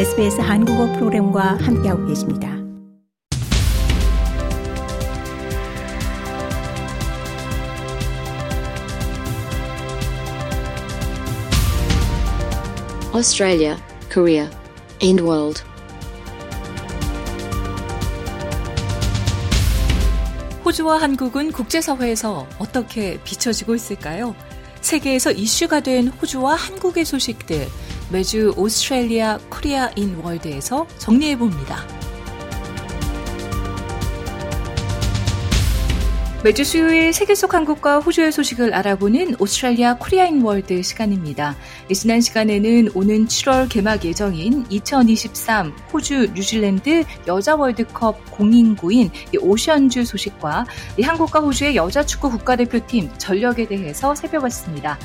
SBS 한국어 프로그램과 함께하고 계십니다. Australia, Korea, and world. 호주와 한국은 국제사회에서 어떻게 비춰지고 있을까요? 세계에서 이슈가 된 호주와 한국의 소식들 매주 Australia Korea in World에서 정리해 봅니다. 매주 수요일 세계 속 한국과 호주의 소식을 알아보는 Australia Korea in World 시간입니다. 지난 시간에는 오는 7월 개막 예정인 2023 호주 뉴질랜드 여자 월드컵 공인구인 오션즈 소식과 한국과 호주의 여자 축구 국가대표팀 전력에 대해서 살펴봤습니다.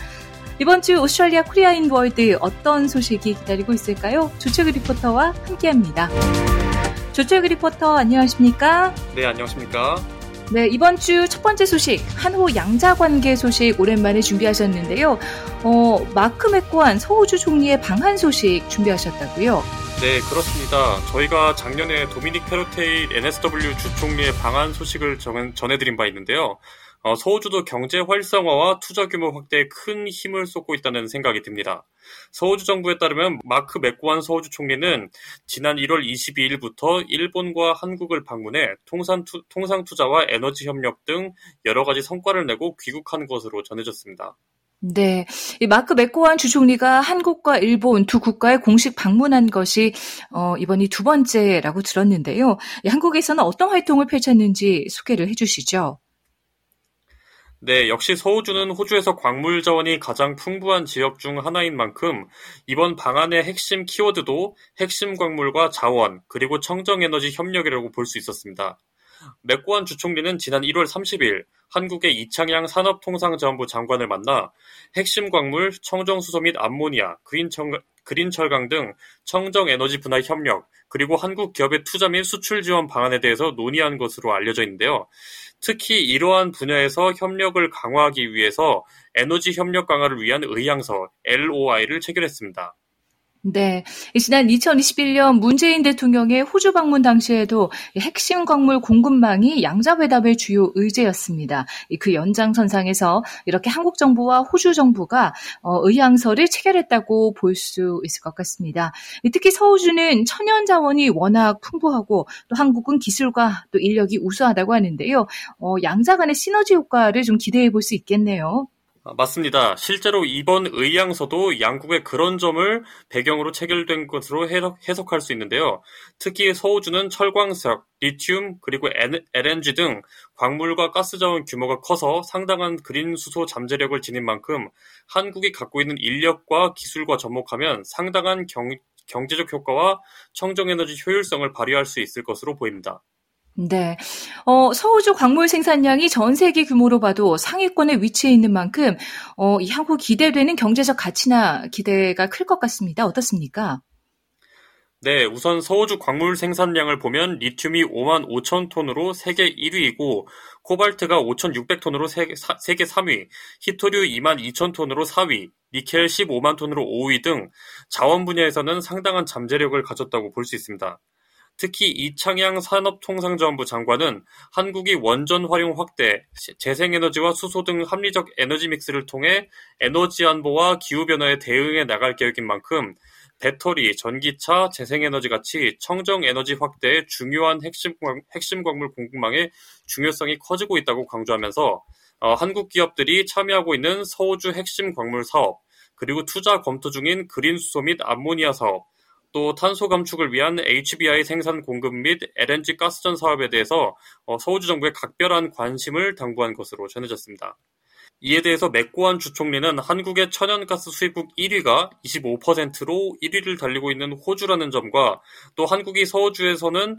이번 주 Australia Korea in World 어떤 소식이 기다리고 있을까요? 조철 리포터와 함께합니다. 조철 리포터 안녕하십니까? 네, 안녕하십니까? 네, 이번 주 첫 번째 소식, 한호 양자 관계 소식 오랜만에 준비하셨는데요. 어, 마크 맥고완 서호주 총리의 방한 소식 준비하셨다고요? 네, 그렇습니다. 저희가 작년에 도미닉 페로테이 NSW 주총리의 방한 소식을 전해드린 바 있는데요. 어, 서호주도 경제 활성화와 투자 규모 확대에 큰 힘을 쏟고 있다는 생각이 듭니다. 서호주 정부에 따르면 마크 맥고완 서호주 총리는 지난 1월 22일부터 일본과 한국을 방문해 통상, 투, 통상 투자와 에너지 협력 등 여러 가지 성과를 내고 귀국한 것으로 전해졌습니다. 네. 마크 맥고완 주총리가 한국과 일본 두 국가에 공식 방문한 것이 어, 이번이 두 번째라고 들었는데요. 한국에서는 어떤 활동을 펼쳤는지 소개를 해 주시죠. 네, 역시 서호주는 호주에서 광물 자원이 가장 풍부한 지역 중 하나인 만큼 이번 방안의 핵심 키워드도 핵심 광물과 자원, 그리고 청정 에너지 협력이라고 볼 수 있었습니다. 맥고한 주총리는 지난 1월 30일 한국의 이창양 산업통상자원부 장관을 만나 핵심 광물, 청정수소 및 암모니아, 그린청, 그린철강 등 청정에너지 분야 협력, 그리고 한국 기업의 투자 및 수출 지원 방안에 대해서 논의한 것으로 알려져 있는데요. 특히 이러한 분야에서 협력을 강화하기 위해서 에너지 협력 강화를 위한 의향서 LOI를 체결했습니다. 네. 지난 2021년 문재인 대통령의 호주 방문 당시에도 핵심 광물 공급망이 양자회담의 주요 의제였습니다. 그 연장선상에서 이렇게 한국 정부와 호주 정부가 어, 의향서를 체결했다고 볼 수 있을 것 같습니다. 특히 서호주는 천연 자원이 워낙 풍부하고 또 한국은 기술과 또 인력이 우수하다고 하는데요. 어, 양자 간의 시너지 효과를 좀 기대해 볼 수 있겠네요. 아, 맞습니다. 실제로 이번 의향서도 양국의 그런 점을 배경으로 체결된 것으로 해석, 할수 있는데요. 특히 서호주는 철광석, 리튬, 그리고 LNG 등 광물과 가스 자원 규모가 커서 상당한 그린 수소 잠재력을 지닌 만큼 한국이 갖고 있는 인력과 기술과 접목하면 상당한 경, 경제적 효과와 청정에너지 효율성을 발휘할 수 있을 것으로 보입니다. 네. 어, 서우주 광물 생산량이 전 세계 규모로 봐도 상위권에 위치해 있는 만큼, 어, 이 향후 기대되는 경제적 가치나 기대가 클 것 같습니다. 어떻습니까? 네, 우선 서우주 광물 생산량을 보면 리튬이 5만 5천 톤으로 세계 1위이고, 코발트가 5,600톤으로 세계, 세계 3위, 히토류 2만 2천 톤으로 4위, 니켈 15만 톤으로 5위 등 자원 분야에서는 상당한 잠재력을 가졌다고 볼 수 있습니다. 특히 이창양 산업통상자원부 장관은 한국이 원전 활용 확대, 재생에너지와 수소 등 합리적 에너지 믹스를 통해 에너지 안보와 기후변화에 대응해 나갈 계획인 만큼 배터리, 전기차, 재생에너지 같이 청정 에너지 확대에 중요한 핵심, 핵심 광물 공급망의 중요성이 커지고 있다고 강조하면서 어, 한국 기업들이 참여하고 있는 서호주 핵심 광물 사업, 그리고 투자 검토 중인 그린 수소 및 암모니아 사업, 또 탄소 감축을 위한 HBI 생산 공급 및 LNG 가스전 사업에 대해서 어, 서울주 정부의 각별한 관심을 당부한 것으로 전해졌습니다. 이에 대해서 맥고한 주총리는 한국의 천연가스 수입국 1위가 25%로 1위를 달리고 있는 호주라는 점과 또 한국이 서호주에서는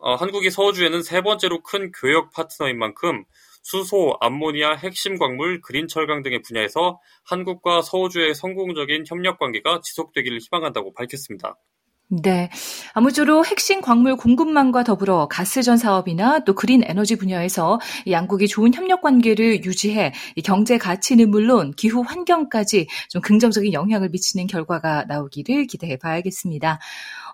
어, 한국이 서호주에는 세 번째로 큰 교역 파트너인 만큼 수소, 암모니아, 핵심 광물, 그린 철강 등의 분야에서 한국과 서호주의 성공적인 협력 관계가 지속되기를 희망한다고 밝혔습니다. 네. 아무쪼록 핵심 광물 공급망과 더불어 가스전 사업이나 또 그린 에너지 분야에서 양국이 좋은 협력 관계를 유지해 경제 가치는 물론 기후 환경까지 좀 긍정적인 영향을 미치는 결과가 나오기를 기대해 봐야겠습니다.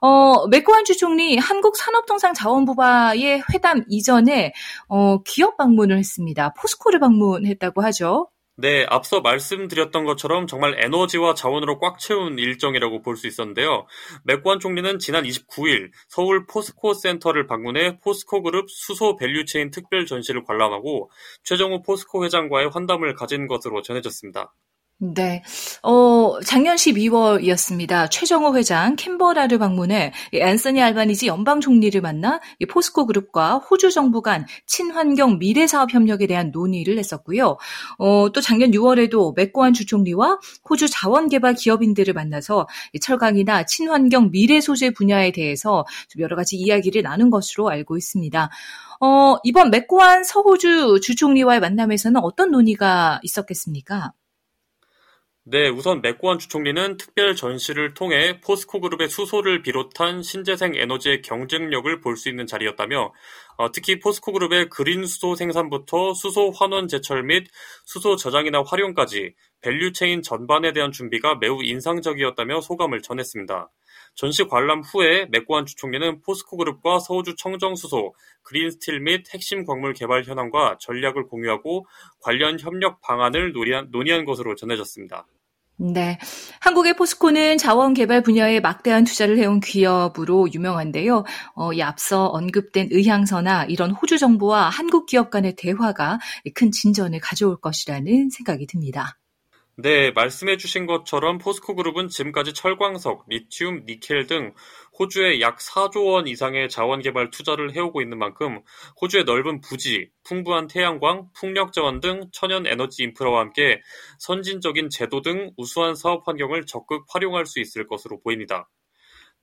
어, 맥고완 주총리 한국 산업통상자원부와의 회담 이전에 어, 기업 방문을 했습니다. 포스코를 방문했다고 하죠. 네, 앞서 말씀드렸던 것처럼 정말 에너지와 자원으로 꽉 채운 일정이라고 볼 수 있었는데요. 맥고완 총리는 지난 29일 서울 포스코 센터를 방문해 포스코 그룹 수소 value chain 특별 전시를 관람하고 최정우 포스코 회장과의 환담을 가진 것으로 전해졌습니다. 네. 어, 작년 12월이었습니다. 최정호 회장 캔버라를 방문해 앤서니 알바니지 연방 총리를 만나 포스코 그룹과 호주 정부 간 친환경 미래 사업 협력에 대한 논의를 했었고요. 어, 또 작년 6월에도 맥고한 주총리와 호주 자원개발 기업인들을 만나서 철강이나 친환경 미래 소재 분야에 대해서 좀 여러 가지 이야기를 나눈 것으로 알고 있습니다. 어, 이번 맥고한 서호주 주총리와의 만남에서는 어떤 논의가 있었겠습니까? 네, 우선 맥고완 주총리는 특별 전시를 통해 포스코 그룹의 수소를 비롯한 신재생 에너지의 경쟁력을 볼 수 있는 자리였다며 어, 특히 포스코 그룹의 green 수소 생산부터 수소 환원 제철 및 수소 저장이나 활용까지 value chain 전반에 대한 준비가 매우 인상적이었다며 소감을 전했습니다. 전시 관람 후에 맥고완 주총리는 포스코 그룹과 서호주 청정수소, green steel 및 핵심 광물 개발 현황과 전략을 공유하고 관련 협력 방안을 논의한, 논의한 것으로 전해졌습니다. 네. 한국의 포스코는 자원 개발 분야에 막대한 투자를 해온 기업으로 유명한데요. 어, 이 앞서 언급된 의향서나 이런 호주 정부와 한국 기업 간의 대화가 큰 진전을 가져올 것이라는 생각이 듭니다. 네, 말씀해 주신 것처럼 포스코 그룹은 지금까지 철광석, 리튬, 니켈 등 호주에 약 4조 원 이상의 자원 개발 투자를 해오고 있는 만큼 호주의 넓은 부지, 풍부한 태양광, 풍력 자원 등 천연 에너지 인프라와 함께 선진적인 제도 등 우수한 사업 환경을 적극 활용할 수 있을 것으로 보입니다.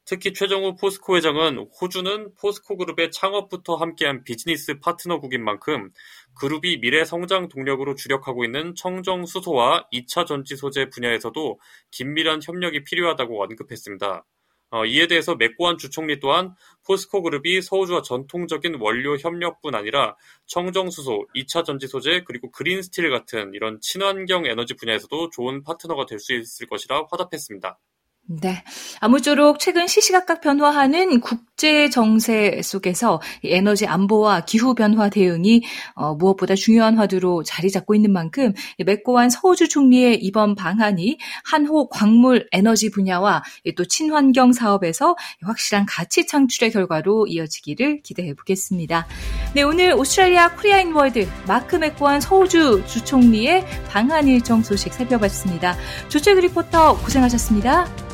특히 최정우 포스코 회장은 호주는 포스코 그룹의 창업부터 함께한 비즈니스 파트너국인 만큼 그룹이 미래 성장 동력으로 주력하고 있는 청정 수소와 2차 전지 소재 분야에서도 긴밀한 협력이 필요하다고 언급했습니다. 어, 이에 대해서 맥고완 주총리 또한 포스코 그룹이 서호주와 전통적인 원료 협력뿐 아니라 청정수소, 2차 전지 소재 그리고 green steel 같은 이런 친환경 에너지 분야에서도 좋은 파트너가 될 수 있을 것이라 화답했습니다. 네. 아무쪼록 최근 시시각각 변화하는 국제 정세 속에서 에너지 안보와 기후 변화 대응이 어, 무엇보다 중요한 화두로 자리 잡고 있는 만큼 맥고완 서호주 총리의 이번 방한이 한호 광물 에너지 분야와 또 친환경 사업에서 확실한 가치 창출의 결과로 이어지기를 기대해 보겠습니다. 네, 오늘 Australia Korea in World 마크 맥고완 서호주 주총리의 방한 일정 소식 살펴봤습니다. 조철 리포터 고생하셨습니다.